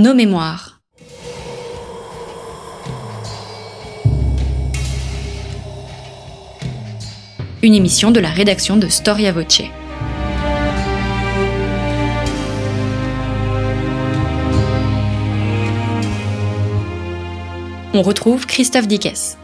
Nos mémoires. Une émission de la rédaction de Storia Voce. On retrouve Christophe Dickès.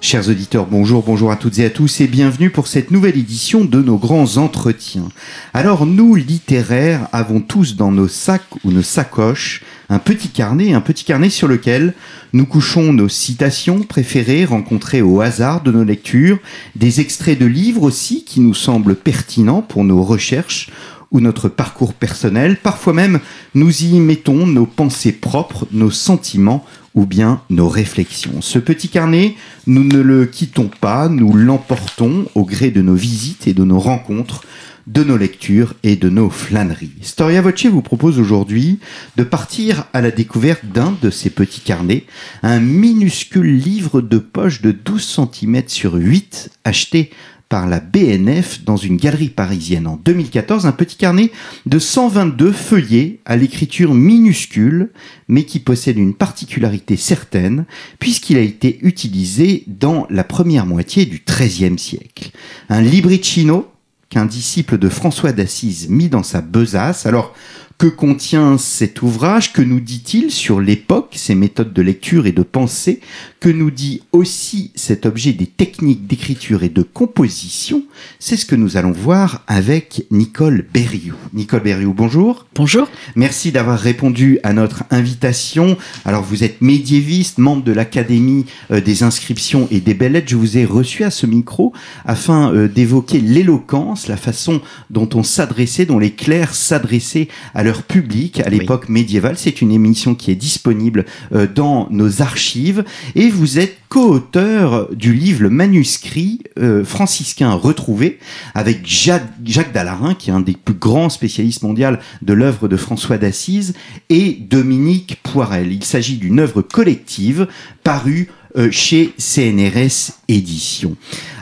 Chers auditeurs, bonjour, bonjour à toutes et à tous et bienvenue pour cette nouvelle édition de nos grands entretiens. Alors nous, littéraires, avons tous dans nos sacs ou nos sacoches un petit carnet, un petit carnet sur lequel nous couchons nos citations préférées rencontrées au hasard de nos lectures, des extraits de livres aussi qui nous semblent pertinents pour nos recherches ou notre parcours personnel. Parfois même, nous y mettons nos pensées propres, nos sentiments ou bien nos réflexions. Ce petit carnet, nous ne le quittons pas, nous l'emportons au gré de nos visites et de nos rencontres, de nos lectures et de nos flâneries. Storia Voce vous propose aujourd'hui de partir à la découverte d'un de ces petits carnets, un minuscule livre de poche de 12 cm sur 8 acheté par la BNF dans une galerie parisienne en 2014, un petit carnet de 122 feuillets à l'écriture minuscule, mais qui possède une particularité certaine, puisqu'il a été utilisé dans la première moitié du XIIIe siècle. Un libricino qu'un disciple de François d'Assise mit dans sa besace. Alors, que contient cet ouvrage Que nous dit-il sur l'époque, ses méthodes de lecture et de pensée Que nous dit aussi cet objet des techniques d'écriture et de composition C'est ce que nous allons voir avec Nicole Berriou. Nicole Berriou, bonjour. Bonjour. Merci d'avoir répondu à notre invitation. Alors, vous êtes médiéviste, membre de l'Académie euh, des inscriptions et des belles lettres. Je vous ai reçu à ce micro afin euh, d'évoquer l'éloquence, la façon dont on s'adressait, dont les clercs s'adressaient à leur public à l'époque médiévale. C'est une émission qui est disponible euh, dans nos archives et vous êtes co-auteur du livre Le manuscrit euh, franciscain retrouvé avec Jacques, Jacques Dallarin qui est un des plus grands spécialistes mondiaux de l'œuvre de François d'Assise et Dominique Poirel. Il s'agit d'une œuvre collective parue euh, chez CNRS Éditions.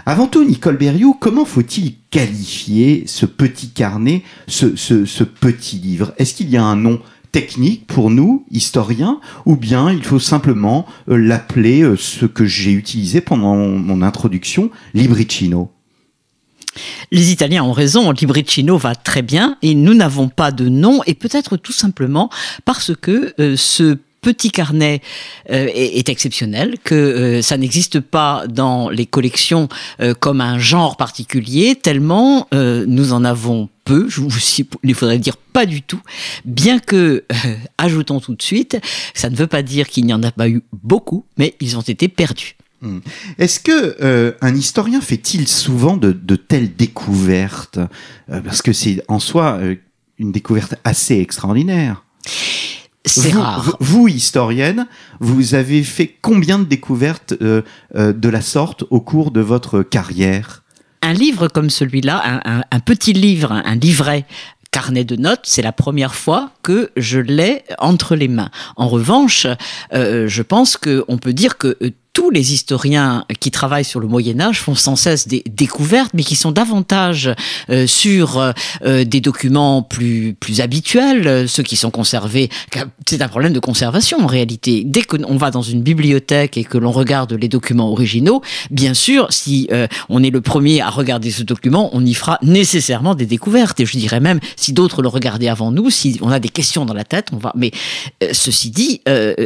Avant tout, Nicole Berriot, comment faut-il qualifier ce petit carnet, ce, petit livre? Est-ce qu'il y a un nom technique pour nous, historiens, ou bien il faut simplement euh, l'appeler euh, ce que j'ai utilisé pendant mon introduction, libricino? Les Italiens ont raison, Libricino va très bien et nous n'avons pas de nom et peut-être tout simplement parce que euh, ce petit carnet euh, est, exceptionnel, que euh, ça n'existe pas dans les collections euh, comme un genre particulier, tellement nous en avons peu, il faudrait dire pas du tout, bien que, ajoutons tout de suite, ça ne veut pas dire qu'il n'y en a pas eu beaucoup, mais ils ont été perdus. Hmm. Est-ce que un historien fait-il souvent de telles découvertes? Parce que c'est en soi une découverte assez extraordinaire. C'est rare. Vous, historienne, vous avez fait combien de découvertes euh, euh, de la sorte au cours de votre carrière? Un livre comme celui-là, un, un, un, petit livre, un livret carnet de notes, c'est la première fois que je l'ai entre les mains. En revanche, euh, je pense qu'on peut dire que tous les historiens qui travaillent sur le Moyen Âge font sans cesse des découvertes, mais qui sont davantage euh, sur euh, des documents plus plus habituels, ceux qui sont conservés. C'est un problème de conservation en réalité. Dès qu'on va dans une bibliothèque et que l'on regarde les documents originaux, bien sûr, si euh, on est le premier à regarder ce document, on y fera nécessairement des découvertes. Et je dirais même, si d'autres le regardaient avant nous, si on a des questions dans la tête, on va. Mais ceci dit,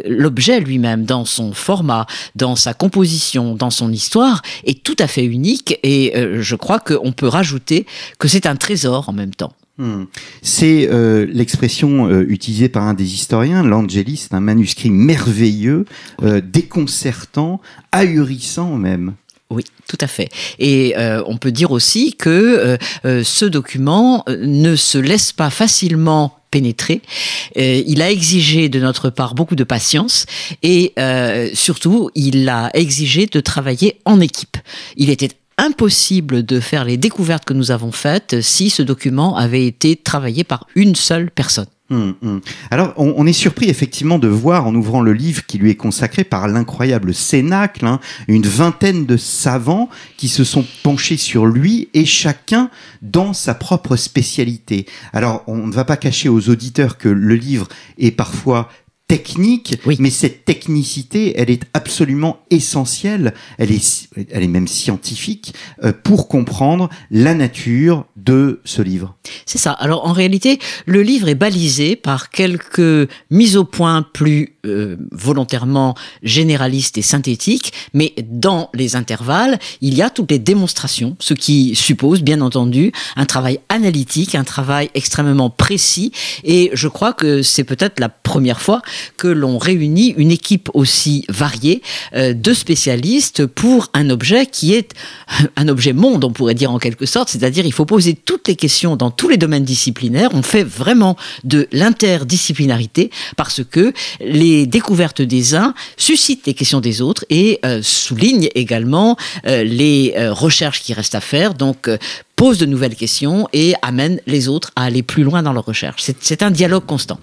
l'objet lui-même, dans son format, dans sa composition, dans son histoire, est tout à fait unique et euh, je crois qu'on peut rajouter que c'est un trésor en même temps. Hmm. C'est euh, l'expression euh, utilisée par un des historiens, l'Angeli, c'est un manuscrit merveilleux, déconcertant, ahurissant même. Oui, tout à fait. Et euh, on peut dire aussi que euh, euh, ce document ne se laisse pas facilement pénétrer. il a exigé de notre part beaucoup de patience et surtout, il a exigé de travailler en équipe. Il était impossible de faire les découvertes que nous avons faites si ce document avait été travaillé par une seule personne. Hum, hum. Alors, on, est surpris effectivement de voir en ouvrant le livre qui lui est consacré par l'incroyable Cénacle, hein, une vingtaine de savants qui se sont penchés sur lui et chacun dans sa propre spécialité. Alors, on ne va pas cacher aux auditeurs que le livre est parfois technique, Oui. mais cette technicité, elle est absolument essentielle, elle est, elle est même scientifique euh, pour comprendre la nature de ce livre. C'est ça. Alors en réalité, le livre est balisé par quelques mises au point plus euh, volontairement généralistes et synthétiques, mais dans les intervalles, il y a toutes les démonstrations, ce qui suppose bien entendu un travail analytique, un travail extrêmement précis, et je crois que c'est peut-être la première fois que l'on réunit une équipe aussi variée euh, de spécialistes pour un objet qui est un objet monde, on pourrait dire en quelque sorte, c'est-à-dire il faut poser toutes les questions dans tous les domaines disciplinaires. On fait vraiment de l'interdisciplinarité parce que les découvertes des uns suscitent les questions des autres et euh, soulignent également euh, les euh, recherches qui restent à faire. Donc euh, pose de nouvelles questions et amène les autres à aller plus loin dans leurs recherches. C'est un dialogue constant.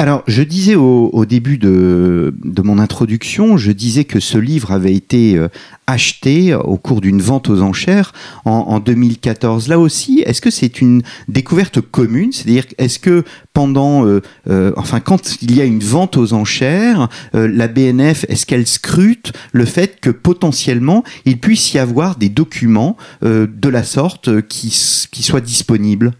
Alors, je disais au, début de, mon introduction, je disais que ce livre avait été euh, acheté au cours d'une vente aux enchères en, en 2014. Là aussi, est-ce que c'est une découverte commune? C'est-à-dire, est-ce que pendant, euh, euh, enfin, quand il y a une vente aux enchères, la BNF, est-ce qu'elle scrute le fait que potentiellement il puisse y avoir des documents de la sorte qui, qui soient disponibles?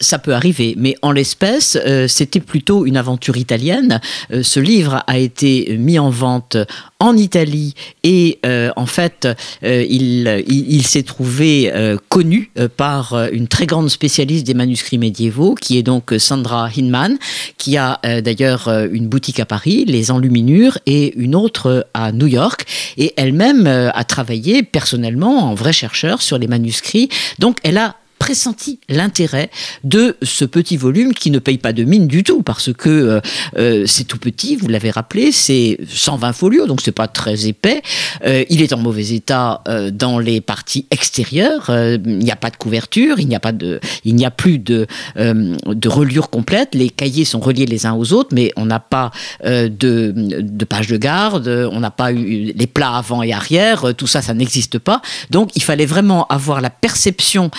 Ça peut arriver, mais en l'espèce, euh, c'était plutôt une aventure italienne. Euh, ce livre a été mis en vente en Italie et euh, en fait, il, il, s'est trouvé connu par une très grande spécialiste des manuscrits médiévaux, qui est donc Sandra Hinman, qui a d'ailleurs une boutique à Paris, Les Enluminures, et une autre à New York. Et elle-même a travaillé personnellement en vrai chercheur sur les manuscrits. Donc, elle a pressenti l'intérêt de ce petit volume qui ne paye pas de mine du tout parce que euh, euh, c'est tout petit, vous l'avez rappelé, c'est 120 folios, donc c'est pas très épais. Euh, il est en mauvais état dans les parties extérieures. Il n'y a pas de couverture, il n'y a pas de, il n'y a plus de de reliure complète. Les cahiers sont reliés les uns aux autres, mais on n'a pas de, de page de garde, on n'a pas eu les plats avant et arrière. Tout ça, ça n'existe pas. Donc, il fallait vraiment avoir la perception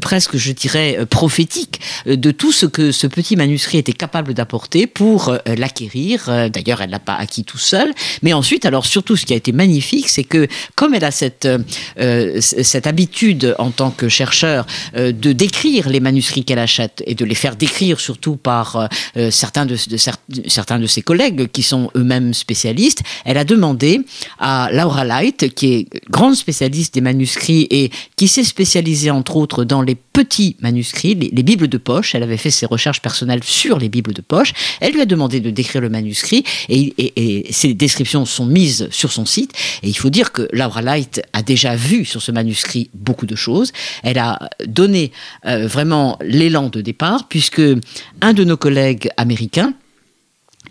presque, je dirais, euh, prophétique euh, de tout ce que ce petit manuscrit était capable d'apporter pour euh, l'acquérir. Euh, D'ailleurs, elle l'a pas acquis tout seul. Mais ensuite, alors surtout, ce qui a été magnifique, c'est que comme elle a cette euh, euh, cette habitude en tant que chercheur euh, de décrire les manuscrits qu'elle achète et de les faire décrire surtout par euh, euh, certains de, de cer- certains de ses collègues qui sont eux-mêmes spécialistes, elle a demandé à Laura Light, qui est grande spécialiste des manuscrits et qui s'est spécialisée entre autres dans les petits manuscrits, les, les bibles de poche. Elle avait fait ses recherches personnelles sur les bibles de poche. Elle lui a demandé de décrire le manuscrit et, et, et ces descriptions sont mises sur son site. Et il faut dire que Laura Light a déjà vu sur ce manuscrit beaucoup de choses. Elle a donné euh, vraiment l'élan de départ puisque un de nos collègues américains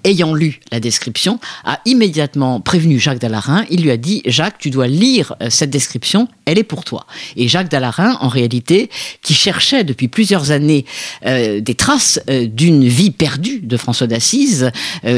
ayant lu la description, a immédiatement prévenu Jacques Dallarin. Il lui a dit Jacques, tu dois lire euh, cette description, elle est pour toi. Et Jacques Dallarin, en réalité, qui cherchait depuis plusieurs années euh, des traces euh, d'une vie perdue de François d'Assise, dont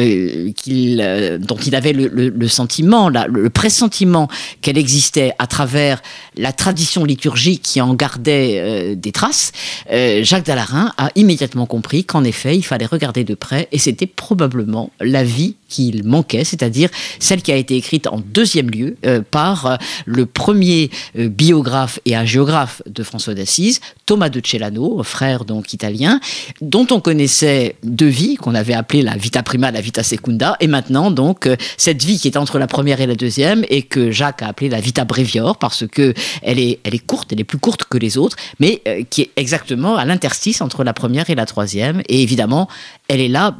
il avait le, sentiment, le pressentiment qu'elle existait à travers la tradition liturgique qui en gardait des traces, Jacques Dallarin a immédiatement compris qu'en effet, il fallait regarder de près et c'était probablement la vie qu'il manquait, c'est-à-dire celle qui a été écrite en deuxième lieu euh, par euh, le premier euh, biographe et hagiographe de François d'Assise, Thomas de Celano, frère donc italien, dont on connaissait deux vies qu'on avait appelées la vita prima, la vita secunda, et maintenant donc cette vie qui est entre la première et la deuxième et que Jacques a appelée la vita brevior parce que elle est, elle est courte, elle est plus courte que les autres, mais qui est exactement à l'interstice entre la première et la troisième. Et évidemment, elle est là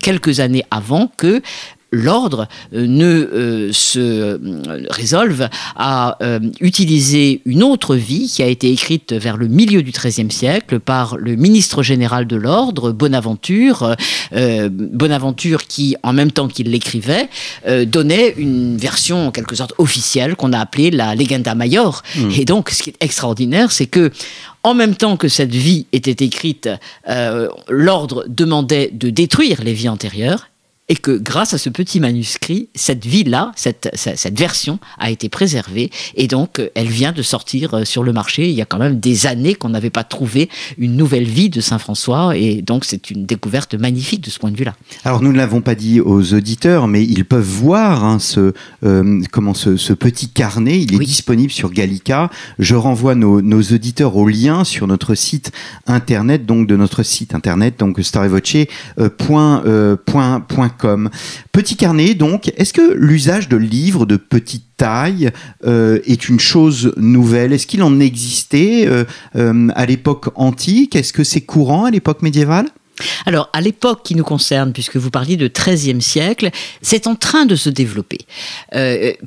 quelques années avant que l'ordre euh, ne euh, se euh, résolve à euh, utiliser une autre vie qui a été écrite vers le milieu du XIIIe siècle par le ministre général de l'ordre, Bonaventure, euh, Bonaventure qui, en même temps qu'il l'écrivait, donnait une version en quelque sorte officielle qu'on a appelée la Legenda Major. Et donc, ce qui est extraordinaire, c'est que En même temps que cette vie était écrite, l'ordre demandait de détruire les vies antérieures et que grâce à ce petit manuscrit, cette vie-là, cette, cette, version a été préservée et donc euh, elle vient de sortir euh, sur le marché. Il y a quand même des années qu'on n'avait pas trouvé une nouvelle vie de Saint François et donc c'est une découverte magnifique de ce point de vue-là. Alors nous ne l'avons pas dit aux auditeurs, mais ils peuvent voir hein, ce, euh, comment ce, ce, petit carnet. Il est disponible sur Gallica. Je renvoie nos, nos, auditeurs au lien sur notre site internet, donc de notre site internet, donc Petit carnet, donc, est-ce que l'usage de livres de petite taille euh, est une chose nouvelle? Est-ce qu'il en existait euh, euh, à l'époque antique? Est-ce que c'est courant à l'époque médiévale? Alors, à l'époque qui nous concerne, puisque vous parliez de XIIIe siècle, c'est en train de se développer.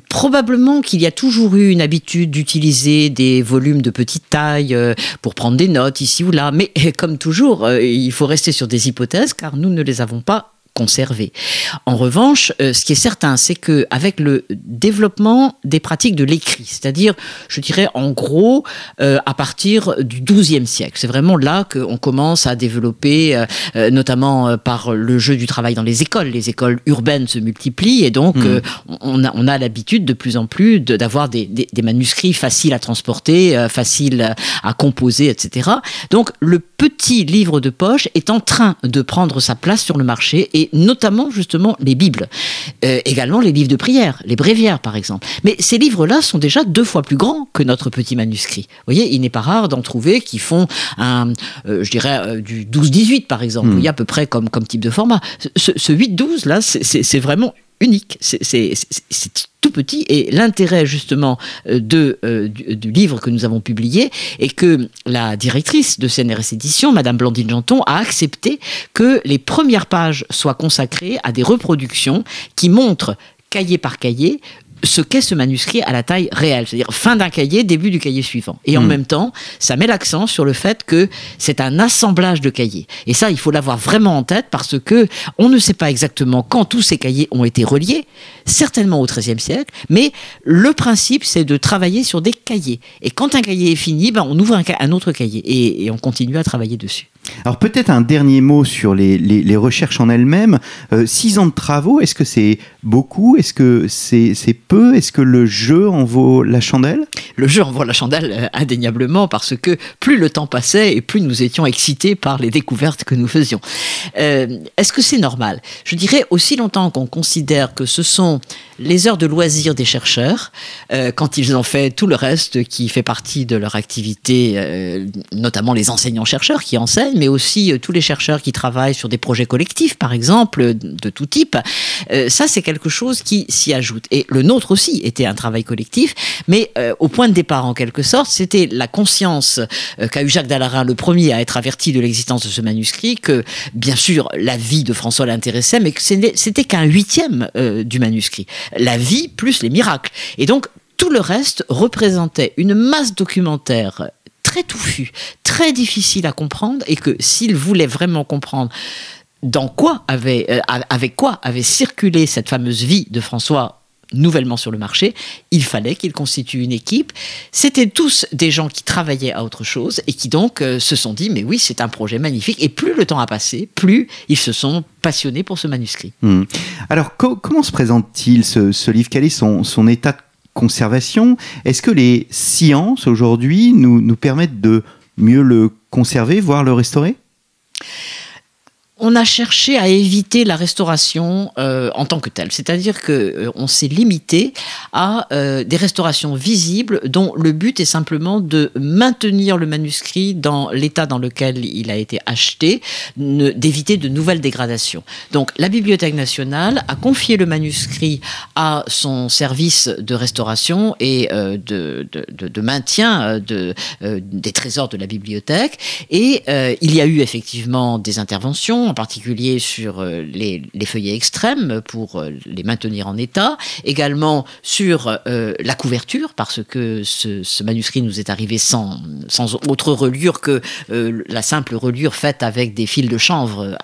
probablement qu'il y a toujours eu une habitude d'utiliser des volumes de petite taille pour prendre des notes ici ou là, mais comme toujours, il faut rester sur des hypothèses car nous ne les avons pas conserver. En revanche, euh, ce qui est certain, c'est que avec le développement des pratiques de l'écrit, c'est-à-dire, je dirais en gros, euh, à partir du XIIe siècle, c'est vraiment là qu'on commence à développer, euh, notamment par le jeu du travail dans les écoles. Les écoles urbaines se multiplient et donc hmm. on a, on a l'habitude de plus en plus d'avoir des, des, des, manuscrits faciles à transporter, faciles à composer, etc. Donc le petit livre de poche est en train de prendre sa place sur le marché et notamment justement les Bibles, euh, également les livres de prière, les bréviaires par exemple. Mais ces livres-là sont déjà deux fois plus grands que notre petit manuscrit. Vous voyez, il n'est pas rare d'en trouver qui font un, euh, je dirais, euh, du 12-18 par exemple, hmm. il y a à peu près comme, comme type de format. Ce, ce 8-12 là, c'est vraiment C'est tout petit et l'intérêt justement euh, euh, du, livre que nous avons publié est que la directrice de CNRS Édition, Madame Blandine Janton, a accepté que les premières pages soient consacrées à des reproductions qui montrent cahier par cahier ce qu'est ce manuscrit à la taille réelle, c'est-à-dire fin d'un cahier, début du cahier suivant. Et en hmm. même temps, ça met l'accent sur le fait que c'est un assemblage de cahiers. Et ça, il faut l'avoir vraiment en tête parce que on ne sait pas exactement quand tous ces cahiers ont été reliés, certainement au XIIIe siècle, mais le principe, c'est de travailler sur des cahiers. Et quand un cahier est fini, ben, on ouvre un, autre cahier et, on continue à travailler dessus. Alors peut-être un dernier mot sur les, recherches en elles-mêmes. Euh, six ans de travaux, est-ce que c'est beaucoup? Est-ce que c'est peu? Est-ce que le jeu en vaut la chandelle? Le jeu en vaut la chandelle euh, indéniablement parce que plus le temps passait et plus nous étions excités par les découvertes que nous faisions. Euh, est-ce que c'est normal? Je dirais aussi longtemps qu'on considère que ce sont les heures de loisirs des chercheurs, quand ils ont fait tout le reste qui fait partie de leur activité, notamment les enseignants-chercheurs qui enseignent, mais aussi euh, tous les chercheurs qui travaillent sur des projets collectifs, par exemple, de tout type. ça, c'est quelque chose qui s'y ajoute. Et le nôtre aussi était un travail collectif, mais au point de départ, en quelque sorte, c'était la conscience qu'a eu Jacques Dallarin, le premier à être averti de l'existence de ce manuscrit, que bien sûr la vie de François l'intéressait, mais que c'était qu'un huitième du manuscrit la vie plus les miracles. Et donc, tout le reste représentait une masse documentaire très touffue, très difficile à comprendre, et que s'il voulait vraiment comprendre dans quoi avait, euh, avec quoi avait circulé cette fameuse vie de François nouvellement sur le marché, il fallait qu'il constitue une équipe. C'étaient tous des gens qui travaillaient à autre chose et qui donc euh, se sont dit, mais oui, c'est un projet magnifique. Et plus le temps a passé, plus ils se sont passionnés pour ce manuscrit. Hmm. Alors, comment se présente-t-il ce, livre? Quel est son, son état de conservation. Est-ce que les sciences aujourd'hui nous, nous permettent de mieux le conserver, voire le restaurer? On a cherché à éviter la restauration euh, en tant que telle, c'est-à-dire que euh, on s'est limité à euh, des restaurations visibles dont le but est simplement de maintenir le manuscrit dans l'état dans lequel il a été acheté, d'éviter de nouvelles dégradations. Donc la Bibliothèque nationale a confié le manuscrit à son service de restauration et de, de, maintien de, des trésors de la bibliothèque et il y a eu effectivement des interventions en particulier sur euh, les, feuillets extrêmes pour euh, les maintenir en état, également sur euh, la couverture, parce que ce, manuscrit nous est arrivé sans, autre reliure que la simple reliure faite avec des fils de chanvre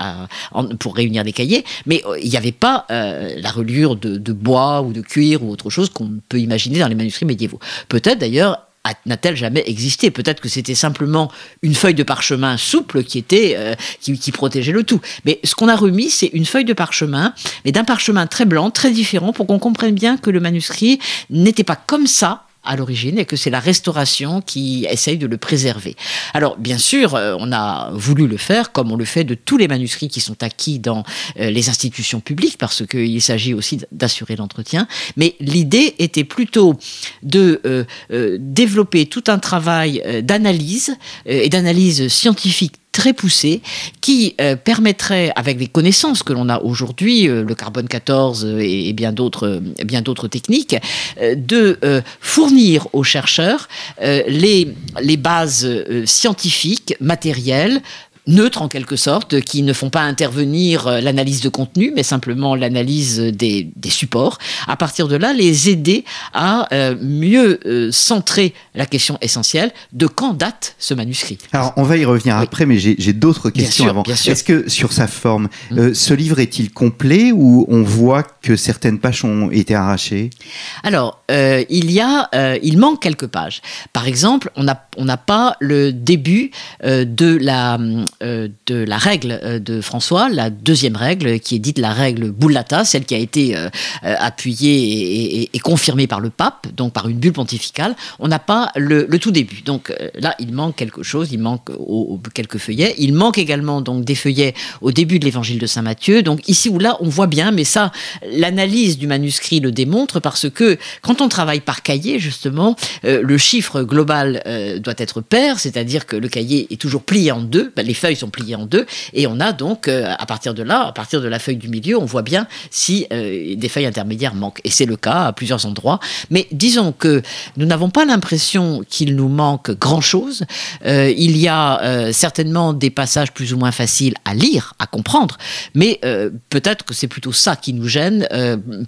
pour réunir des cahiers, mais il n'y avait pas la reliure de bois ou de cuir ou autre chose qu'on peut imaginer dans les manuscrits médiévaux. Peut-être d'ailleurs n'a-t-elle jamais existé Peut-être que c'était simplement une feuille de parchemin souple qui était euh, qui, qui, protégeait le tout. Mais ce qu'on a remis, c'est une feuille de parchemin, mais d'un parchemin très blanc, très différent, pour qu'on comprenne bien que le manuscrit n'était pas comme ça à l'origine et que c'est la restauration qui essaye de le préserver. Alors bien sûr, euh, on a voulu le faire comme on le fait de tous les manuscrits qui sont acquis dans euh, les institutions publiques parce qu'il s'agit aussi d'assurer l'entretien, mais l'idée était plutôt de euh, développer tout un travail d'analyse et d'analyse scientifique très poussé qui euh, permettrait, avec les connaissances que l'on a aujourd'hui, euh, le carbone 14 et, et bien d'autres bien d'autres techniques, euh, de fournir aux chercheurs les, les bases scientifiques, matérielles, neutres en quelque sorte, qui ne font pas intervenir euh, l'analyse de contenu, mais simplement l'analyse des, supports. À partir de là, les aider à euh, mieux euh, centrer la question essentielle de quand date ce manuscrit. Alors, on va y revenir après, mais j'ai d'autres questions avant. Est-ce que sur sa forme, mm. ce livre est-il complet ou on voit que certaines pages ont été arrachées? Alors, il y a, il manque quelques pages. Par exemple, on n'a on pas le début de la de la règle euh, de François, la deuxième règle qui est dite la règle Bullata, celle qui a été euh, appuyée et, confirmée par le pape, donc par une bulle pontificale. On n'a pas le, tout début. Donc là, il manque quelque chose, il manque quelques feuillets. Il manque également donc des feuillets au début de l'évangile de Saint Matthieu. Donc ici ou là, on voit bien, mais ça, l'analyse du manuscrit le démontre parce que quand on travaille par cahier, justement, le chiffre global doit être pair, c'est-à-dire que le cahier est toujours plié en deux. Ben, les feuilles sont pliées en deux et on a donc euh, à partir de là, à partir de la feuille du milieu, on voit bien si euh, des feuilles intermédiaires manquent. Et c'est le cas à plusieurs endroits. Mais disons que nous n'avons pas l'impression qu'il nous manque grand-chose. Euh, il y a certainement des passages plus ou moins faciles à lire, à comprendre, mais peut-être que c'est plutôt ça qui nous gêne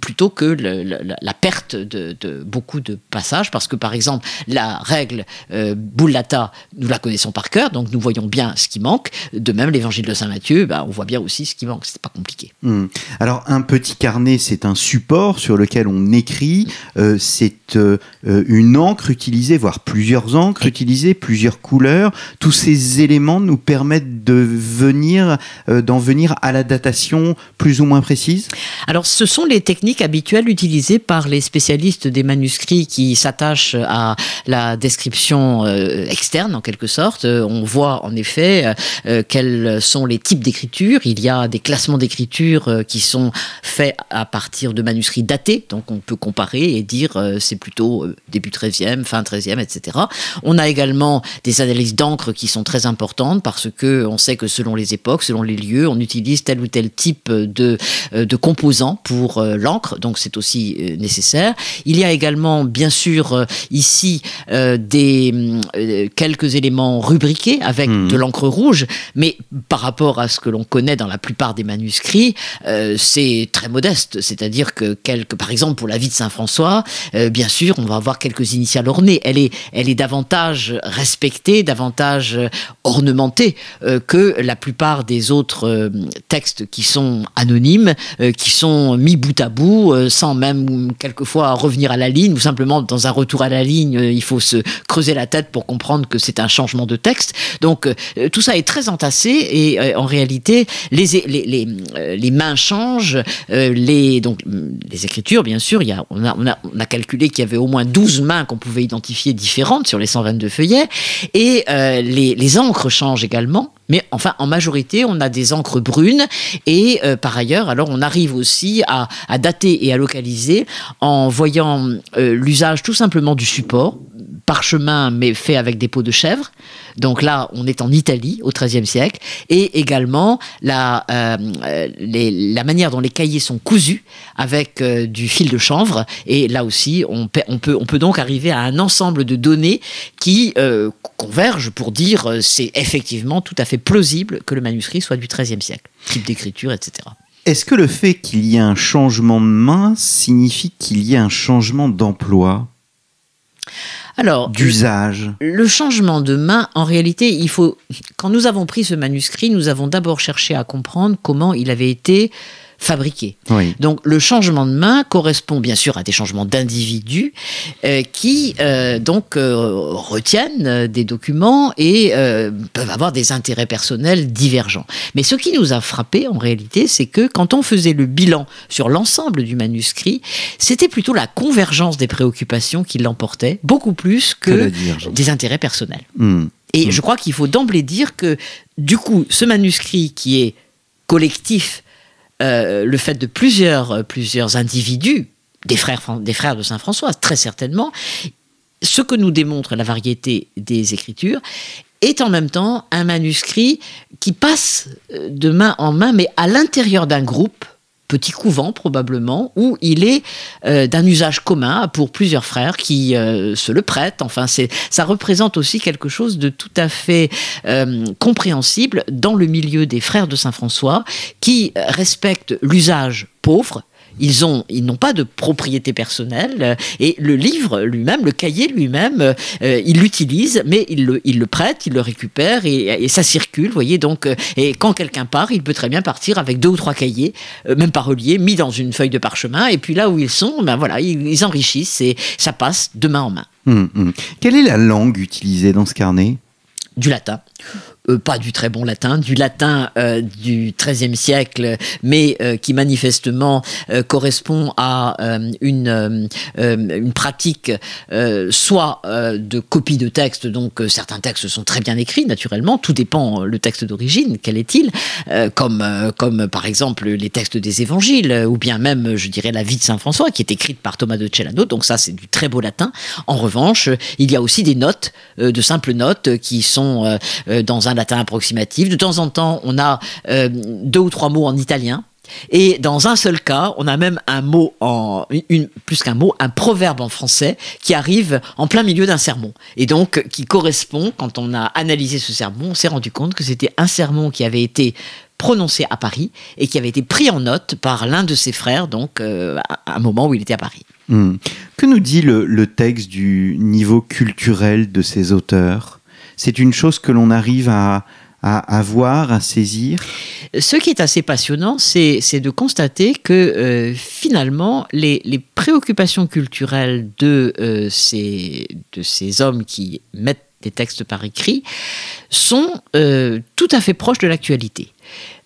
plutôt que la perte de, beaucoup de passages, parce que par exemple la règle Bullata, nous la connaissons par cœur, donc nous voyons bien ce qui manque. De même, l'évangile de Saint Matthieu, bah, on voit bien aussi ce qui manque. C'est pas compliqué. Hmm. Alors, un petit carnet, c'est un support sur lequel on écrit. Euh, c'est euh, une encre utilisée, voire plusieurs encres utilisées, plusieurs couleurs. Tous ces éléments nous permettent de venir, euh, d'en venir à la datation plus ou moins précise? Alors, ce sont les techniques habituelles utilisées par les spécialistes des manuscrits qui s'attachent à la description externe, en quelque sorte. On voit en effet quels sont les types d'écriture? Il y a des classements d'écriture euh, qui sont faits à partir de manuscrits datés, donc on peut comparer et dire euh, c'est plutôt début 13e, fin 13e, etc. On a également des analyses d'encre qui sont très importantes parce que on sait que selon les époques, selon les lieux, on utilise tel ou tel type de, de composants pour l'encre, donc c'est aussi nécessaire. Il y a également, bien sûr, ici des quelques éléments rubriqués avec mmh. de l'encre rouge, mais par rapport à ce que l'on connaît dans la plupart des manuscrits, euh, c'est très modeste. C'est-à-dire que, quelques, par exemple, pour la vie de Saint François, euh, bien sûr, on va avoir quelques initiales ornées. Elle est, elle est davantage respectée, davantage ornementée euh, que la plupart des autres textes qui sont anonymes, qui sont mis bout à bout, sans même quelquefois revenir à la ligne, ou simplement dans un retour à la ligne, il faut se creuser la tête pour comprendre que c'est un changement de texte. Donc tout ça est très entassés et euh, en réalité les, les, euh, les mains changent, euh, les, donc, les écritures bien sûr, y a, on, a, on a calculé qu'il y avait au moins 12 mains qu'on pouvait identifier différentes sur les 122 feuillets et les, les encres changent également. Mais enfin, en majorité, on a des encres brunes et par ailleurs, alors on arrive aussi à, à dater et à localiser en voyant l'usage tout simplement du support, parchemin mais fait avec des peaux de chèvre. Donc là, on est en Italie au XIIIe siècle, et également la, euh, la manière dont les cahiers sont cousus avec euh, du fil de chanvre. Et là aussi, on, peut donc arriver à un ensemble de données qui euh, convergent pour dire c'est effectivement tout à fait plausible que le manuscrit soit du XIIIe siècle, type d'écriture, etc. Est-ce que le fait qu'il y ait un changement de main signifie qu'il y ait un changement d'emploi? Alors, d'usage. Le changement de main, en réalité, il faut. Quand nous avons pris ce manuscrit, nous avons d'abord cherché à comprendre comment il avait été fabriqués. Donc le changement de main correspond bien sûr à des changements d'individus euh, qui euh, donc retiennent des documents et peuvent avoir des intérêts personnels divergents. Mais ce qui nous a frappé en réalité, c'est que quand on faisait le bilan sur l'ensemble du manuscrit, c'était plutôt la convergence des préoccupations qui l'emportait, beaucoup plus que, des intérêts personnels. Hmm. Et hmm. je crois qu'il faut d'emblée dire que, du coup, ce manuscrit qui est collectif, euh, le fait de plusieurs, euh, plusieurs individus, des frères, des frères de Saint François, très certainement, ce que nous démontre la variété des écritures, est en même temps un manuscrit qui passe euh, de main en main, mais à l'intérieur d'un groupe, petit couvent probablement, où il est euh, d'un usage commun pour plusieurs frères qui euh, se le prêtent. Enfin, ça représente aussi quelque chose de tout à fait compréhensible dans le milieu des frères de Saint François, qui respectent l'usage pauvre ils ont, ils n'ont pas de propriété personnelle euh, et le livre lui-même, le cahier lui-même, euh, ils l'utilisent, mais ils le, ils le prêtent, ils le récupèrent et, ça circule, vous voyez. Donc, euh, et quand quelqu'un part, il peut très bien partir avec deux ou trois cahiers, même pas reliés, mis dans une feuille de parchemin. Et puis là où ils sont, ben voilà, ils, enrichissent et ça passe de main en main. Hum, hum. Quelle est la langue utilisée dans ce carnet? Du latin. Euh, pas du très bon latin, du latin euh, du XIIIe siècle, mais euh, qui manifestement correspond à une, une pratique soit de copie de texte, donc certains textes sont très bien écrits naturellement, tout dépend le texte d'origine, quel est-il, comme, comme par exemple les textes des évangiles, ou bien même, je dirais, la vie de Saint François, qui est écrite par Thomas de Celano, donc ça c'est du très beau latin. En revanche, il y a aussi des notes, de simples notes, qui sont dans un latin approximatif. De temps en temps, on a euh, deux ou trois mots en italien. Et dans un seul cas, on a même un mot en plus qu'un mot, un proverbe en français qui arrive en plein milieu d'un sermon et donc qui correspond. Quand on a analysé ce sermon, on s'est rendu compte que c'était un sermon qui avait été prononcé à Paris et qui avait été pris en note par l'un de ses frères, donc euh, à un moment où il était à Paris. Hmm. Que nous dit le texte du niveau culturel de ces auteurs? C'est une chose que l'on arrive à, à, voir, à saisir Ce qui est assez passionnant, c'est de constater que euh, finalement, les, préoccupations culturelles de, euh, ces, de ces hommes qui mettent des textes par écrit sont euh, tout à fait proches de l'actualité.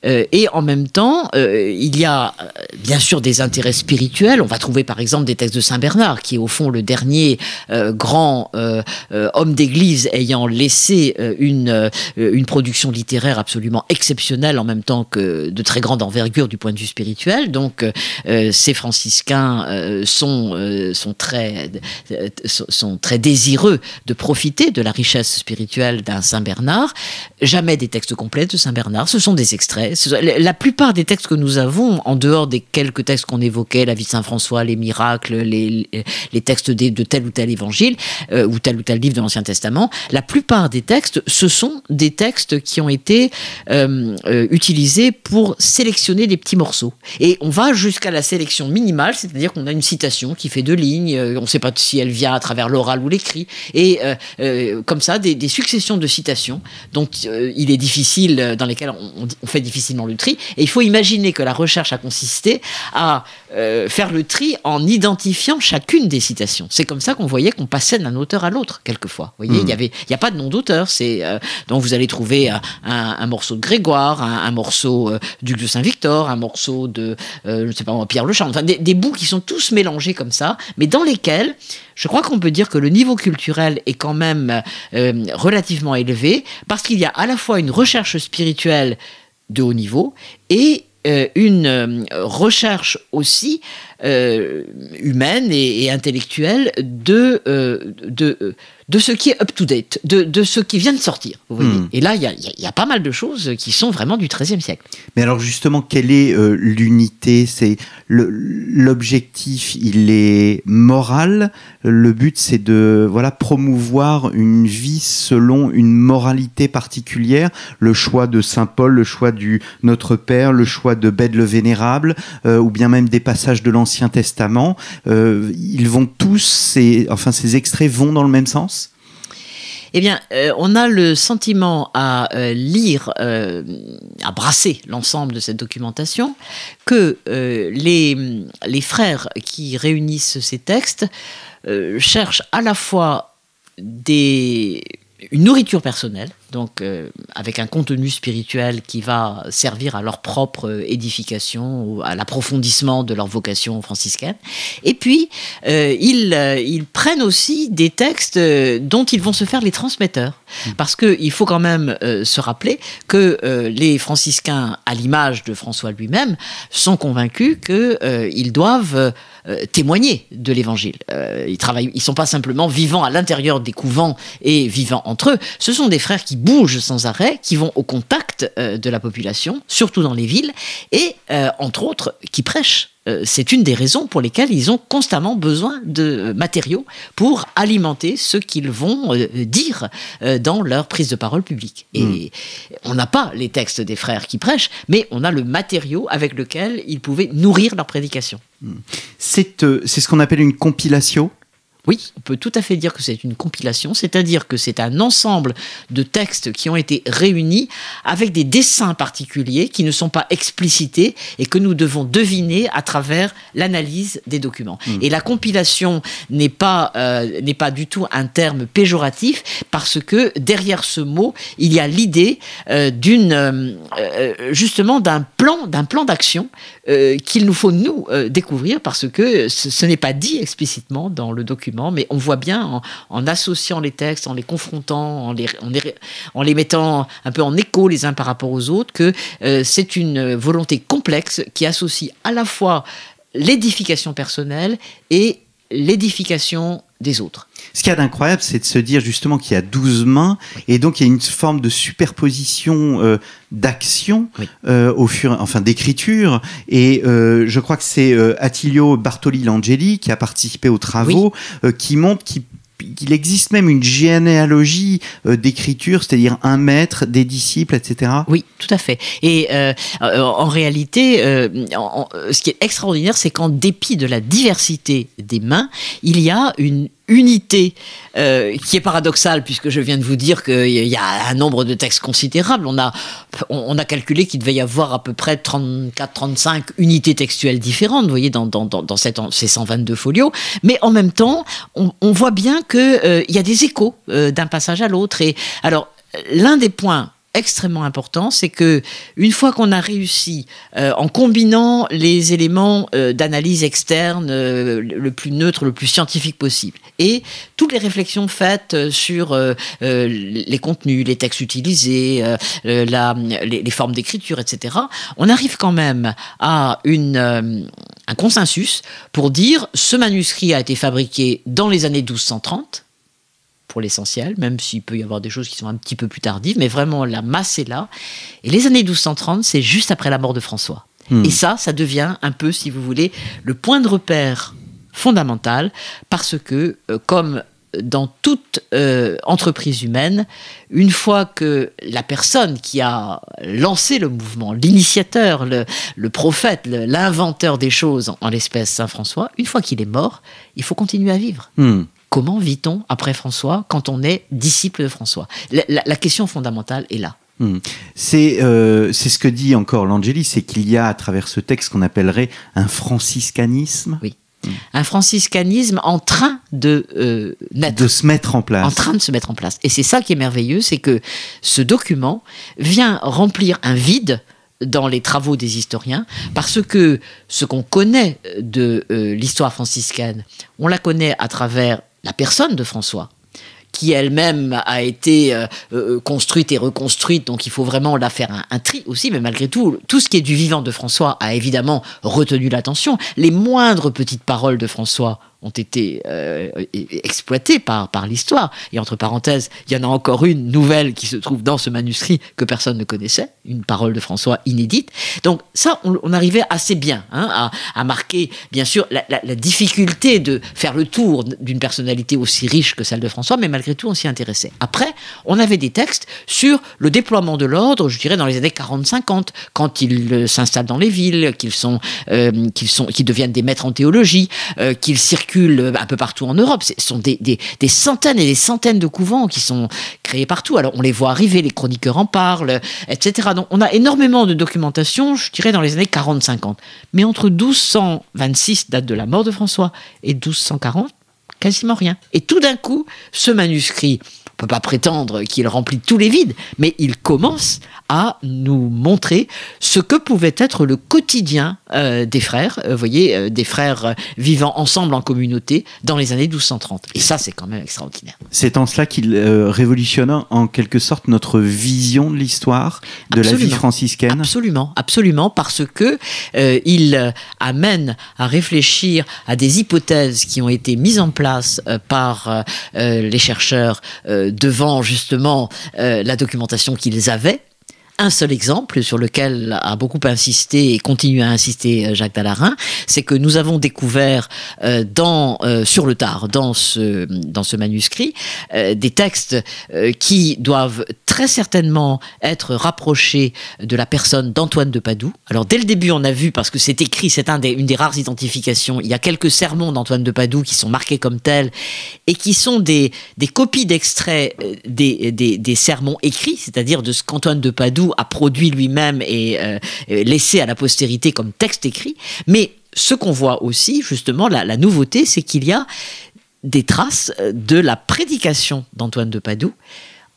Euh, et en même temps, euh, il y a euh, bien sûr des intérêts spirituels. On va trouver par exemple des textes de Saint Bernard, qui est au fond le dernier grand homme d'église ayant laissé une, une production littéraire absolument exceptionnelle en même temps que de très grande envergure du point de vue spirituel. Donc ces franciscains sont, sont, très, sont très désireux de profiter de la richesse spirituelle d'un Saint Bernard. Jamais des textes complets de Saint Bernard, ce sont des extraits la plupart des textes que nous avons, en dehors des quelques textes qu'on évoquait, la vie de Saint François, les miracles, les, les textes de, tel ou tel évangile, euh, ou tel ou tel livre de l'Ancien Testament, la plupart des textes, ce sont des textes qui ont été euh, euh, utilisés pour sélectionner des petits morceaux. Et on va jusqu'à la sélection minimale, c'est-à-dire qu'on a une citation qui fait deux lignes, on ne sait pas si elle vient à travers l'oral ou l'écrit, et comme ça, des, successions de citations dont il est difficile, dans lesquelles on, on fait difficile difficilement le tri. Et il faut imaginer que la recherche a consisté à euh, faire le tri en identifiant chacune des citations. C'est comme ça qu'on voyait qu'on passait d'un auteur à l'autre, quelquefois. Vous voyez, il y avait, il n'y a pas de nom d'auteur. C'est euh, donc vous allez trouver un, morceau de Grégoire, un, morceau euh, du de Saint-Victor, un morceau de, je ne sais pas Pierre Le Enfin, des, des bouts qui sont tous mélangés comme ça, mais dans lesquels je crois qu'on peut dire que le niveau culturel est quand même relativement élevé parce qu'il y a à la fois une recherche spirituelle de haut niveau et euh, une euh, recherche aussi euh, humaine et, intellectuelle de, de de ce qui est up-to-date, de, de, ce qui vient de sortir. Vous voyez hmm. Et là, il y, y a, pas mal de choses qui sont vraiment du XIIIe siècle. Mais alors justement, quelle est euh, l'unité? C'est l'objectif, il est moral. Le but, c'est de voilà promouvoir une vie selon une moralité particulière. Le choix de saint Paul, le choix du Notre Père, le choix de Bède le Vénérable, euh, ou bien même des passages de l'Ancien Testament. Euh, ils vont tous, ces, enfin ces extraits vont dans le même sens? Eh bien, euh, on a le sentiment à euh, lire, euh, à brasser l'ensemble de cette documentation, que les, frères qui réunissent ces textes cherchent à la fois une nourriture personnelle, donc euh, avec un contenu spirituel qui va servir à leur propre euh, édification, ou à l'approfondissement de leur vocation franciscaine. Et puis, euh, ils, euh, ils prennent aussi des textes dont ils vont se faire les transmetteurs. Parce qu'il faut quand même se rappeler que les franciscains, à l'image de François lui-même, sont convaincus qu'ils doivent témoigner de l'évangile. Ils travaillent, ils sont pas simplement vivants à l'intérieur des couvents et vivant entre eux. Ce sont des frères qui bougent sans arrêt, qui vont au contact euh, de la population, surtout dans les villes, et euh, entre autres qui prêchent. Euh, C'est une des raisons pour lesquelles ils ont constamment besoin de matériaux pour alimenter ce qu'ils vont dire dans leur prise de parole publique. Et on n'a pas les textes des frères qui prêchent, mais on a le matériau avec lequel ils pouvaient nourrir leur prédication. C'est euh, c'est ce qu'on appelle une compilation. Oui, on peut tout à fait dire que c'est une compilation, c'est-à-dire que c'est un ensemble de textes qui ont été réunis avec des dessins particuliers qui ne sont pas explicités et que nous devons deviner à travers l'analyse des documents. Et la compilation n'est pas euh, n'est pas du tout un terme péjoratif parce que derrière ce mot, il y a l'idée euh, d'une euh, justement d'un plan d'un plan d'action qu'il nous faut nous découvrir parce que ce, ce n'est pas dit explicitement dans le document, mais on voit bien en, associant les textes, en les confrontant, en les mettant un peu en écho les uns par rapport aux autres, que euh, c'est une volonté complexe qui associe à la fois l'édification personnelle et l'édification des autres. Ce qu'il y a d'incroyable, c'est de se dire justement qu'il y a 12 mains et donc il y a une forme de superposition euh, d'action Oui. euh, au fur, enfin d'écriture. Et euh, je crois que c'est Attilio Bartoli Langeli qui a participé aux travaux, qui montre qu'il existe même une généalogie d'écriture, c'est-à-dire un maître, des disciples, etc. Oui, tout à fait. Et euh, en réalité, euh, en- ce qui est extraordinaire, c'est qu'en dépit de la diversité des mains, il y a une unité euh, qui est paradoxale puisque je viens de vous dire qu'il y a un nombre de textes considérable. On a, on, a calculé qu'il devait y avoir à peu près 34-35 unités textuelles différentes, vous voyez, dans, dans, dans, cette- ces 122 folios. Mais en même temps, on, on voit bien qu'il y a des échos euh, d'un passage à l'autre. Et alors, l'un des points extrêmement important, c'est que une fois qu'on a réussi, euh, en combinant les éléments euh, d'analyse externe euh, le plus neutre, le plus scientifique possible, et toutes les réflexions faites euh, sur euh, euh, les contenus, les textes utilisés, la, les, les formes d'écriture, etc., on arrive quand même à une, un consensus pour dire ce manuscrit a été fabriqué dans les années 1230 pour l'essentiel, même s'il peut y avoir des choses qui sont un petit peu plus tardives, mais vraiment la masse est là. Et les années 1230, c'est juste après la mort de François. Hmm. Et ça, ça devient un peu, si vous voulez, le point de repère fondamental, parce que, euh, comme dans toute euh, entreprise humaine, une fois que la personne qui a lancé le mouvement, l'initiateur, le, le prophète, l'inventeur des choses, en, en l'espèce Saint François, une fois qu'il est mort, il faut continuer à vivre. Hmm. Comment vit-on après François quand on est disciple de François? La, la- la question fondamentale est là. Hmm. C'est euh, c'est ce que dit encore Langeli, c'est qu'il y a à travers ce texte qu'on appellerait un franciscanisme Un franciscanisme en train de euh, naître. de se mettre en place. en train de se mettre en place. Et c'est ça qui est merveilleux, c'est que ce document vient remplir un vide dans les travaux des historiens, parce que ce qu'on connaît de euh, l'histoire franciscaine, on la connaît à travers la personne de François qui elle-même a été euh, euh, construite et reconstruite, donc il faut vraiment la faire un, un tri aussi, mais malgré tout, tout ce qui est du vivant de François a évidemment retenu l'attention. Les moindres petites paroles de François ont été euh, exploitées par, par l'histoire. Et entre parenthèses, il y en a encore une nouvelle qui se trouve dans ce manuscrit que personne ne connaissait, une parole de François inédite. Donc ça, on, arrivait assez bien hein, à, à marquer, bien sûr, la, la- difficulté de faire le tour d'une personnalité aussi riche que celle de François, mais malgré tout, on s'y intéressait. Après, on avait des textes sur le déploiement de l'ordre, je dirais dans les années 40-50, quand ils euh, s'installent dans les villes, qu'ils sont, euh, qu'ils sont, deviennent des maîtres en théologie, euh, qu'ils circulent circulent un peu partout en Europe. Ce sont des, des, centaines et des centaines de couvents qui sont créés partout. Alors on les voit arriver, les chroniqueurs en parlent, etc. Donc on a énormément de documentation, je dirais dans les années 40-50. Mais entre 1226, date de la mort de François, et 1240, quasiment rien. Et tout d'un coup, ce manuscrit on peut pas prétendre qu'il remplit tous les vides, mais il commence à nous montrer ce que pouvait être le quotidien euh, des frères, euh, vous voyez, euh, des frères vivant ensemble en communauté dans les années 1230. Et ça, c'est quand même extraordinaire. C'est en cela qu'il révolutionne en quelque sorte notre vision de l'histoire, de la vie franciscaine. Absolument, absolument, parce que il amène à réfléchir à des hypothèses qui ont été mises en place par les chercheurs devant justement la documentation qu'ils avaient un seul exemple sur lequel a beaucoup insisté et continue à insister euh, Jacques Dallarin, c'est que nous avons découvert euh, dans, euh, sur le tard, dans ce, dans ce manuscrit, des textes qui doivent très certainement être rapprochés de la personne d'Antoine de Padoue. Alors dès le début, on a vu, parce que c'est écrit, c'est une des rares identifications, il y a quelques sermons d'Antoine de Padoue qui sont marqués comme tels et qui sont des, des copies d'extraits des, des, des sermons écrits, c'est-à-dire de ce qu'Antoine de Padoue a produit lui-même et euh, laissé à la postérité comme texte écrit. Mais ce qu'on voit aussi, justement, la, nouveauté, c'est qu'il y a des traces euh, de la prédication d'Antoine de Padoue.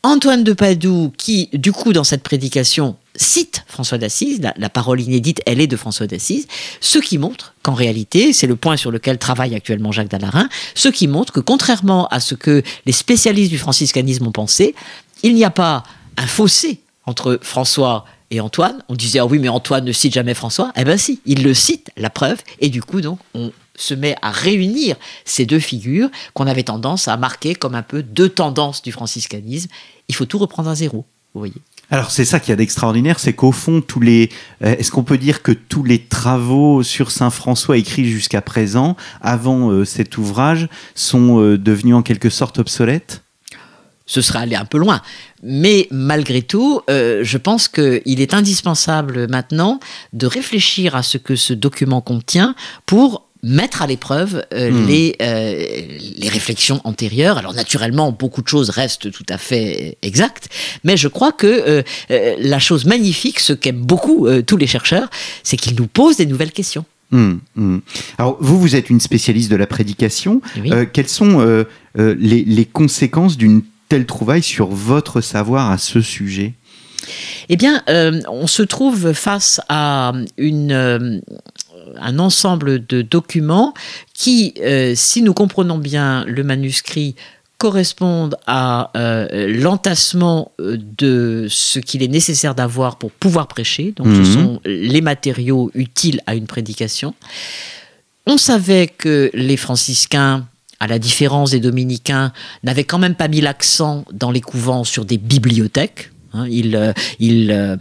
Antoine de Padoue, qui, du coup, dans cette prédication, cite François d'Assise, la, parole inédite, elle est de François d'Assise, ce qui montre qu'en réalité, c'est le point sur lequel travaille actuellement Jacques Dallarin, ce qui montre que contrairement à ce que les spécialistes du franciscanisme ont pensé, il n'y a pas un fossé entre François et Antoine. On disait, ah oui, mais Antoine ne cite jamais François. Eh bien si, il le cite, la preuve. Et du coup, donc, on se met à réunir ces deux figures qu'on avait tendance à marquer comme un peu deux tendances du franciscanisme. Il faut tout reprendre à zéro, vous voyez. Alors c'est ça qui y a d'extraordinaire, c'est qu'au fond tous les, euh, est-ce qu'on peut dire que tous les travaux sur Saint François écrits jusqu'à présent, avant euh, cet ouvrage, sont euh, devenus en quelque sorte obsolètes? Ce serait aller un peu loin. Mais malgré tout, euh, je pense qu'il est indispensable maintenant de réfléchir à ce que ce document contient pour mettre à l'épreuve euh, hmm. les, euh, les réflexions antérieures. Alors naturellement, beaucoup de choses restent tout à fait exactes, mais je crois que la chose magnifique, ce qu'aiment beaucoup tous les chercheurs, c'est qu'ils nous posent des nouvelles questions. Hmm, hmm. Alors vous, vous êtes une spécialiste de la prédication. quelles sont les, les conséquences d'une telle trouvaille sur votre savoir à ce sujet? Eh bien, euh, on se trouve face à une, euh, un ensemble de documents qui, euh, si nous comprenons bien le manuscrit, correspondent à l'entassement de ce qu'il est nécessaire d'avoir pour pouvoir prêcher. Donc, ce mhm. sont les matériaux utiles à une prédication. On savait que les franciscains à la différence des dominicains, n'avaient quand même pas mis l'accent dans les couvents sur des bibliothèques. Hein, il, euh, euh,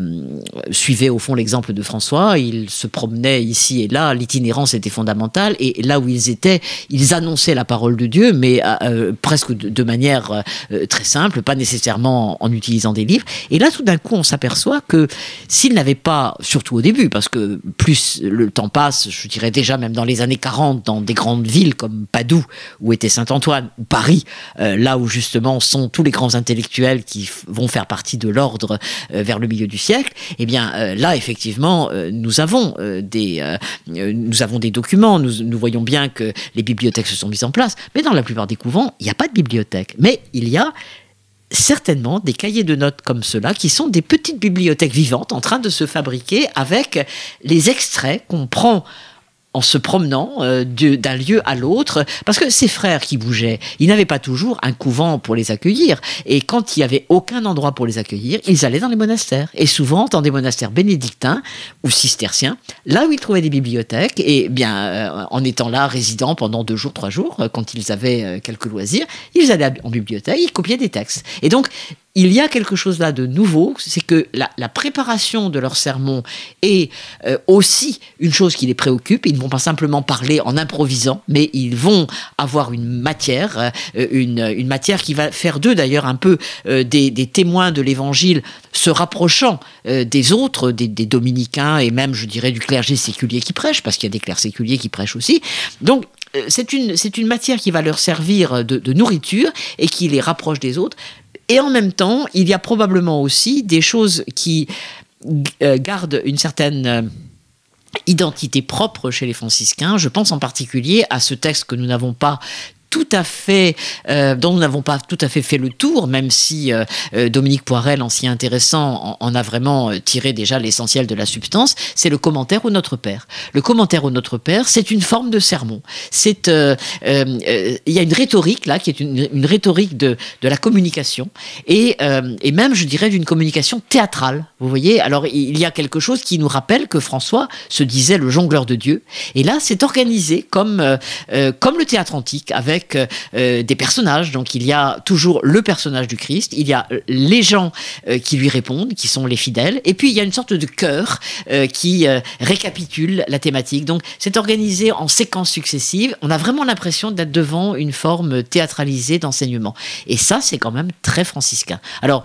suivait au fond l'exemple de François, il se promenait ici et là, l'itinérance était fondamentale, et là où ils étaient, ils annonçaient la parole de Dieu, mais euh, presque de, manière très simple, pas nécessairement en utilisant des livres. Et là, tout d'un coup, on s'aperçoit que s'ils n'avaient pas, surtout au début, parce que plus le temps passe, je dirais déjà même dans les années 40, dans des grandes villes comme Padoue, où était Saint-Antoine, ou Paris, là où justement sont tous les grands intellectuels qui vont faire partie de l'ordre euh, vers le milieu du siècle, eh bien euh, là effectivement euh, nous avons des nous avons des documents, nous, nous voyons bien que les bibliothèques se sont mises en place, mais dans la plupart des couvents il n'y a pas de bibliothèque, mais il y a certainement des cahiers de notes comme cela qui sont des petites bibliothèques vivantes en train de se fabriquer avec les extraits qu'on prend en se promenant euh, d'un lieu à l'autre, parce que ces frères qui bougeaient, ils n'avaient pas toujours un couvent pour les accueillir. Et quand il n'y avait aucun endroit pour les accueillir, ils allaient dans les monastères. Et souvent dans des monastères bénédictins ou cisterciens, là où ils trouvaient des bibliothèques, et bien euh, en étant là résidents pendant deux jours, trois jours, euh, quand ils avaient quelques loisirs, ils allaient en bibliothèque, ils copiaient des textes. Et donc il y a quelque chose là de nouveau, c'est que la, préparation de leur sermon est euh, aussi une chose qui les préoccupe. Ils ne vont pas simplement parler en improvisant, mais ils vont avoir une matière, euh, une, matière qui va faire d'eux d'ailleurs un peu euh, des, témoins de l'Évangile, se rapprochant des autres, des, dominicains et même, je dirais, du clergé séculier qui prêche, parce qu'il y a des clercs séculiers qui prêchent aussi. Donc, c'est une, matière qui va leur servir de nourriture et qui les rapproche des autres. Et en même temps, il y a probablement aussi des choses qui euh, gardent une certaine euh, identité propre chez les franciscains. Je pense en particulier à ce texte que nous n'avons pas tout à fait, euh, dont nous n'avons pas tout à fait fait le tour, même si euh, euh, Dominique Poirel, en s'y intéressant, en, a vraiment tiré déjà l'essentiel de la substance, c'est le commentaire au Notre Père. Le commentaire au Notre Père, c'est une forme de sermon. C'est, il y a une rhétorique là, qui est une, une rhétorique de, de, la communication, et, et même, je dirais, d'une communication théâtrale. Vous voyez, alors il y a quelque chose qui nous rappelle que François se disait le jongleur de Dieu, et là, c'est organisé comme, comme le théâtre antique, avec euh, des personnages. Donc il y a toujours le personnage du Christ, il y a euh, les gens euh, qui lui répondent, qui sont les fidèles, et puis il y a une sorte de chœur qui récapitule la thématique. Donc c'est organisé en séquences successives. On a vraiment l'impression d'être devant une forme théâtralisée d'enseignement. Et ça, c'est quand même très franciscain. Alors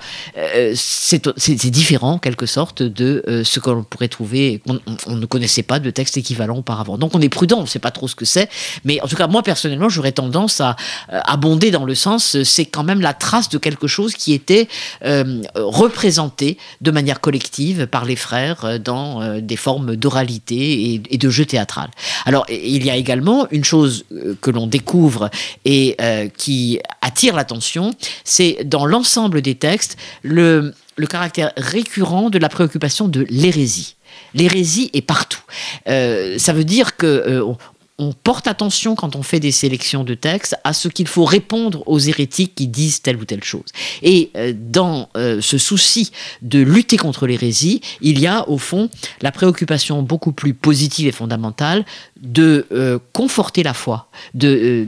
c'est différent en quelque sorte de ce que l'on pourrait trouver. On, ne connaissait pas de texte équivalent auparavant. Donc on est prudent, on ne sait pas trop ce que c'est. Mais en tout cas, moi personnellement, j'aurais tendance à euh, abonder dans le sens, c'est quand même la trace de quelque chose qui était euh, représenté de manière collective par les frères euh, dans euh, des formes d'oralité et, de jeu théâtral. Alors, il y a également une chose que l'on découvre et euh, qui attire l'attention, c'est dans l'ensemble des textes le, caractère récurrent de la préoccupation de l'hérésie. L'hérésie est partout. Euh, ça veut dire que euh, on porte attention quand on fait des sélections de textes à ce qu'il faut répondre aux hérétiques qui disent telle ou telle chose. Et euh, dans euh, ce souci de lutter contre l'hérésie, il y a au fond la préoccupation beaucoup plus positive et fondamentale de euh, conforter la foi, de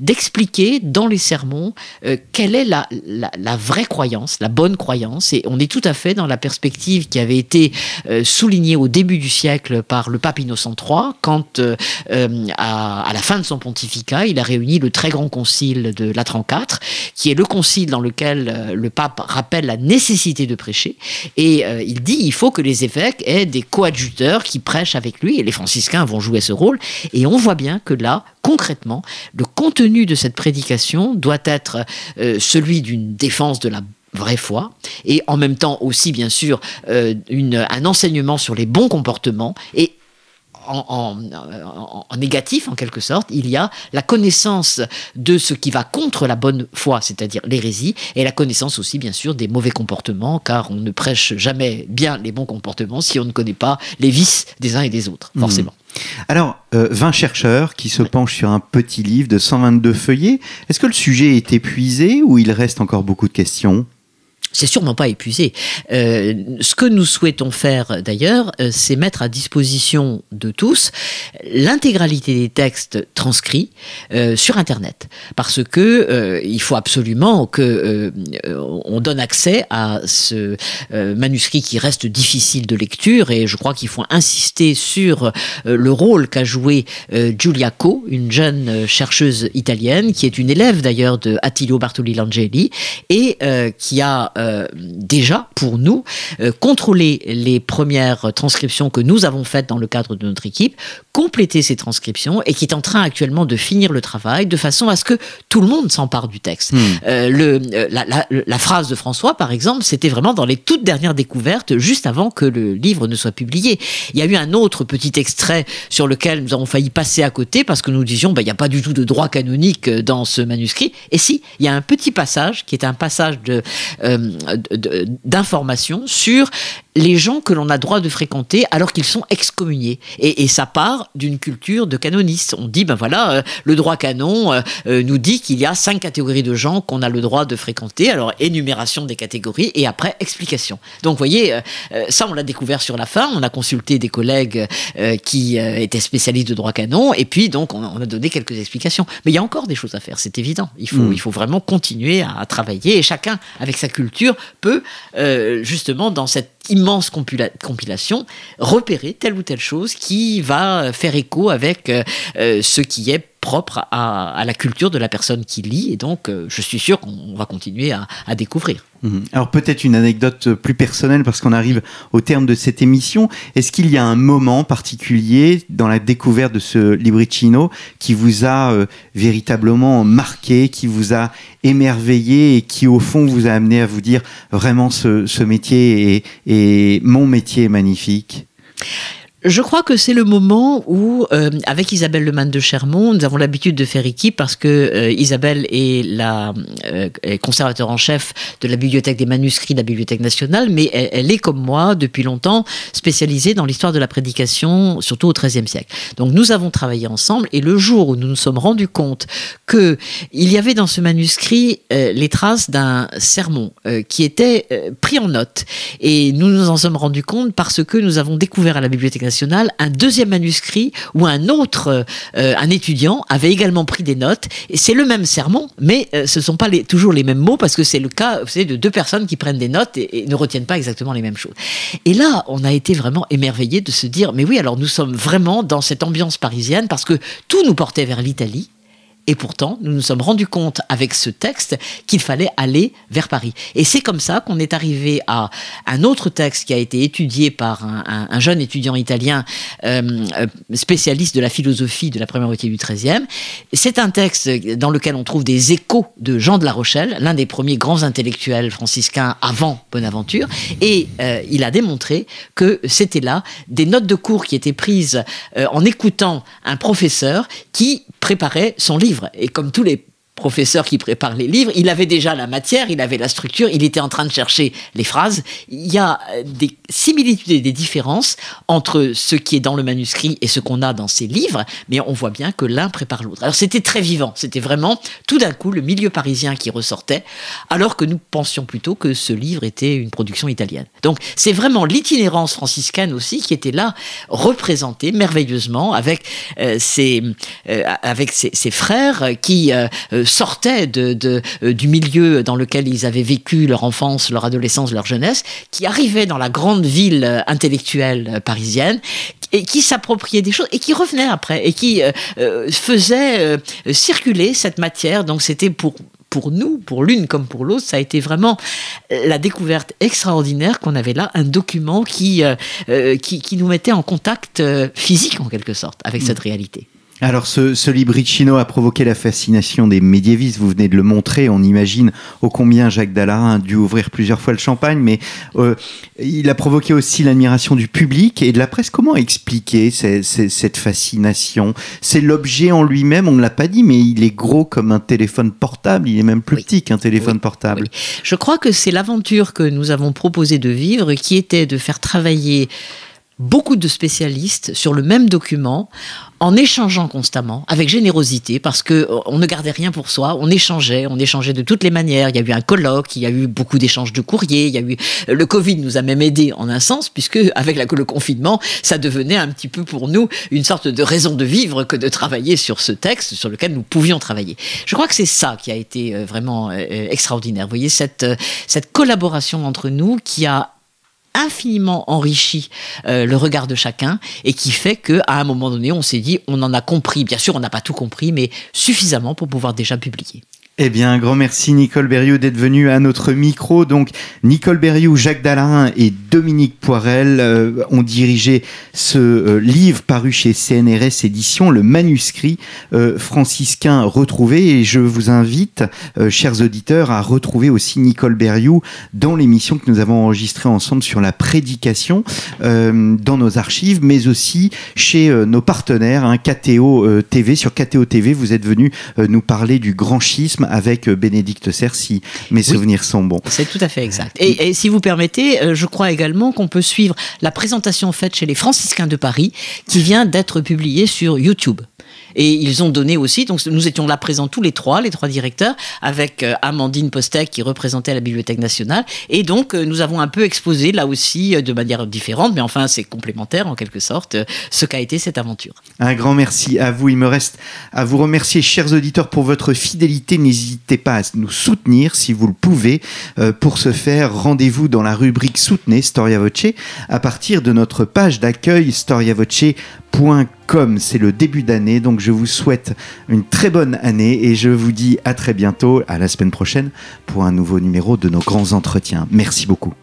d'expliquer de, de, dans les sermons quelle est la, vraie croyance, la bonne croyance. Et on est tout à fait dans la perspective qui avait été soulignée au début du siècle par le pape Innocent III, quand euh, à, la fin de son pontificat, il a réuni le très grand concile de Latran IV, qui est le concile dans lequel euh, le pape rappelle la nécessité de prêcher. Et euh, il dit il faut que les évêques aient des coadjuteurs qui prêchent avec lui, et les franciscains vont jouer ce rôle. Et on voit bien que là, concrètement, le contenu de cette prédication doit être celui d'une défense de la vraie foi et en même temps aussi bien sûr un enseignement sur les bons comportements et en, en, en, négatif, en quelque sorte, il y a la connaissance de ce qui va contre la bonne foi, c'est-à-dire l'hérésie, et la connaissance aussi, bien sûr, des mauvais comportements, car on ne prêche jamais bien les bons comportements si on ne connaît pas les vices des uns et des autres, forcément. Mmh. Alors, euh, 20 chercheurs qui se penchent sur un petit livre de 122 feuillets. Est-ce que le sujet est épuisé ou il reste encore beaucoup de questions? C'est sûrement pas épuisé. Euh, ce que nous souhaitons faire d'ailleurs, euh, c'est mettre à disposition de tous l'intégralité des textes transcrits euh, sur Internet, parce que euh, il faut absolument que euh, on donne accès à ce euh, manuscrit qui reste difficile de lecture, et je crois qu'il faut insister sur le rôle qu'a joué Giulia Co, une jeune chercheuse italienne qui est une élève d'ailleurs de Attilio Bartoli Langeli et qui a euh, déjà, pour nous, euh, contrôler les premières transcriptions que nous avons faites dans le cadre de notre équipe, compléter ces transcriptions et qui est en train actuellement de finir le travail de façon à ce que tout le monde s'empare du texte. Mmh. Euh, le, la, la, la, phrase de François, par exemple, c'était vraiment dans les toutes dernières découvertes, juste avant que le livre ne soit publié. Il y a eu un autre petit extrait sur lequel nous avons failli passer à côté parce que nous disions, bah, il n'y a pas du tout de droit canonique dans ce manuscrit. Et si, il y a un petit passage qui est un passage de, euh, d'informations sur les gens que l'on a droit de fréquenter alors qu'ils sont excommuniés. Et, et ça part d'une culture de canonistes. On dit, ben voilà, euh, le droit canon euh, euh, nous dit qu'il y a cinq catégories de gens qu'on a le droit de fréquenter. Alors, énumération des catégories et après, explication. Donc, vous voyez, euh, ça, on l'a découvert sur la fin. On a consulté des collègues euh, qui étaient spécialistes de droit canon et puis, donc, on, on, a donné quelques explications. Mais il y a encore des choses à faire, c'est évident. Il faut, mmh. il faut vraiment continuer à, à, travailler et chacun, avec sa culture, peut justement, dans cette immense compila compilation, repérer telle ou telle chose qui va faire écho avec euh, ce qui est propre à, la culture de la personne qui lit. Et donc, euh, je suis sûr qu'on va continuer à, découvrir. Mhm. Alors peut-être une anecdote plus personnelle parce qu'on arrive au terme de cette émission. Est-ce qu'il y a un moment particulier dans la découverte de ce libricino qui vous a euh, véritablement marqué, qui vous a émerveillé et qui au fond vous a amené à vous dire vraiment ce, métier est mon métier est magnifique? Je crois que c'est le moment où, euh, avec Isabelle Lemann de Chermont, nous avons l'habitude de faire équipe parce que euh, Isabelle est la euh, conservateur en chef de la bibliothèque des manuscrits de la Bibliothèque nationale, mais elle, est comme moi depuis longtemps spécialisée dans l'histoire de la prédication, surtout au XIIIe siècle. Donc nous avons travaillé ensemble et le jour où nous nous sommes rendus compte que il y avait dans ce manuscrit les traces d'un sermon qui était pris en note et nous nous en sommes rendus compte parce que nous avons découvert à la Bibliothèque nationale un deuxième manuscrit où un autre, euh, un étudiant, avait également pris des notes. Et c'est le même sermon, mais euh, ce ne sont pas toujours les mêmes mots parce que c'est le cas vous savez, de deux personnes qui prennent des notes et, ne retiennent pas exactement les mêmes choses. Et là, on a été vraiment émerveillés de se dire, mais oui, alors nous sommes vraiment dans cette ambiance parisienne parce que tout nous portait vers l'Italie. Et pourtant, nous nous sommes rendus compte avec ce texte qu'il fallait aller vers Paris. Et c'est comme ça qu'on est arrivé à un autre texte qui a été étudié par un, jeune étudiant italien euh, euh, spécialiste de la philosophie de la première moitié du XIIIe. C'est un texte dans lequel on trouve des échos de Jean de la Rochelle, l'un des premiers grands intellectuels franciscains avant Bonaventure. Et euh, il a démontré que c'était là des notes de cours qui étaient prises en écoutant un professeur qui préparait son livre. Et comme tous les professeur qui prépare les livres, il avait déjà la matière, il avait la structure, il était en train de chercher les phrases. Il y a euh, des similitudes et des différences entre ce qui est dans le manuscrit et ce qu'on a dans ces livres, mais on voit bien que l'un prépare l'autre. Alors c'était très vivant, c'était vraiment tout d'un coup le milieu parisien qui ressortait, alors que nous pensions plutôt que ce livre était une production italienne. Donc c'est vraiment l'itinérance franciscaine aussi qui était là, représentée merveilleusement avec, euh, ses, euh, avec ses, frères qui sortaient de, euh, du milieu dans lequel ils avaient vécu leur enfance, leur adolescence, leur jeunesse, qui arrivaient dans la grande ville euh, intellectuelle euh, parisienne et qui s'appropriaient des choses et qui revenaient après et qui faisaient circuler cette matière. Donc c'était pour pour nous, pour l'une comme pour l'autre, ça a été vraiment la découverte extraordinaire qu'on avait là, un document qui, qui, qui, nous mettait en contact physique en quelque sorte avec mm. cette réalité. Alors ce, ce libricino a provoqué la fascination des médiévistes, vous venez de le montrer, on imagine ô combien Jacques Dallarin a dû ouvrir plusieurs fois le champagne, mais euh, il a provoqué aussi l'admiration du public et de la presse. Comment expliquer cette fascination? C'est l'objet en lui-même, on ne l'a pas dit, mais il est gros comme un téléphone portable, il est même plus petit qu'un téléphone portable. Je crois que c'est l'aventure que nous avons proposé de vivre qui était de faire travailler beaucoup de spécialistes sur le même document en échangeant constamment avec générosité parce que euh, on ne gardait rien pour soi, on échangeait, on échangeait de toutes les manières. Il y a eu un colloque, il y a eu beaucoup d'échanges de courriers, il y a eu euh, le Covid nous a même aidé en un sens puisque avec le confinement, ça devenait un petit peu pour nous une sorte de raison de vivre que de travailler sur ce texte sur lequel nous pouvions travailler. Je crois que c'est ça qui a été euh, vraiment extraordinaire. Vous voyez cette cette collaboration entre nous qui a infiniment enrichi euh, le regard de chacun et qui fait que à un moment donné, on s'est dit, on en a compris. Bien sûr, on n'a pas tout compris, mais suffisamment pour pouvoir déjà publier. Eh bien, grand merci Nicole Berriou d'être venu à notre micro. Donc, Nicole Berriou, Jacques Dallarin et Dominique Poirel euh, ont dirigé ce euh, livre paru chez CNRS Éditions, le manuscrit euh, franciscain retrouvé. Et je vous invite, chers auditeurs, à retrouver aussi Nicole Berriou dans l'émission que nous avons enregistrée ensemble sur la prédication dans nos archives, mais aussi chez nos partenaires, hein, KTO TV. Sur KTO TV, vous êtes venu nous parler du grand schisme avec euh, Bénédicte Cercy. Mes souvenirs sont bons. C'est tout à fait exact. Et, et si vous permettez, euh, je crois également qu'on peut suivre la présentation faite chez les franciscains de Paris qui vient d'être publiée sur YouTube. Et ils ont donné aussi, donc nous étions là présents tous les trois, les trois directeurs, avec euh, Amandine Postek qui représentait la Bibliothèque nationale. Et donc euh, nous avons un peu exposé là aussi euh, de manière différente, mais enfin c'est complémentaire en quelque sorte, ce qu'a été cette aventure. Un grand merci à vous. Il me reste à vous remercier, chers auditeurs, pour votre fidélité. N'hésitez pas à nous soutenir si vous le pouvez. Pour ce faire, rendez-vous dans la rubrique Soutenez Storia Voce à partir de notre page d'accueil storiavoce.com. C'est le début d'année, donc je vous souhaite une très bonne année et je vous dis à très bientôt, à la semaine prochaine, pour un nouveau numéro de nos grands entretiens. Merci beaucoup.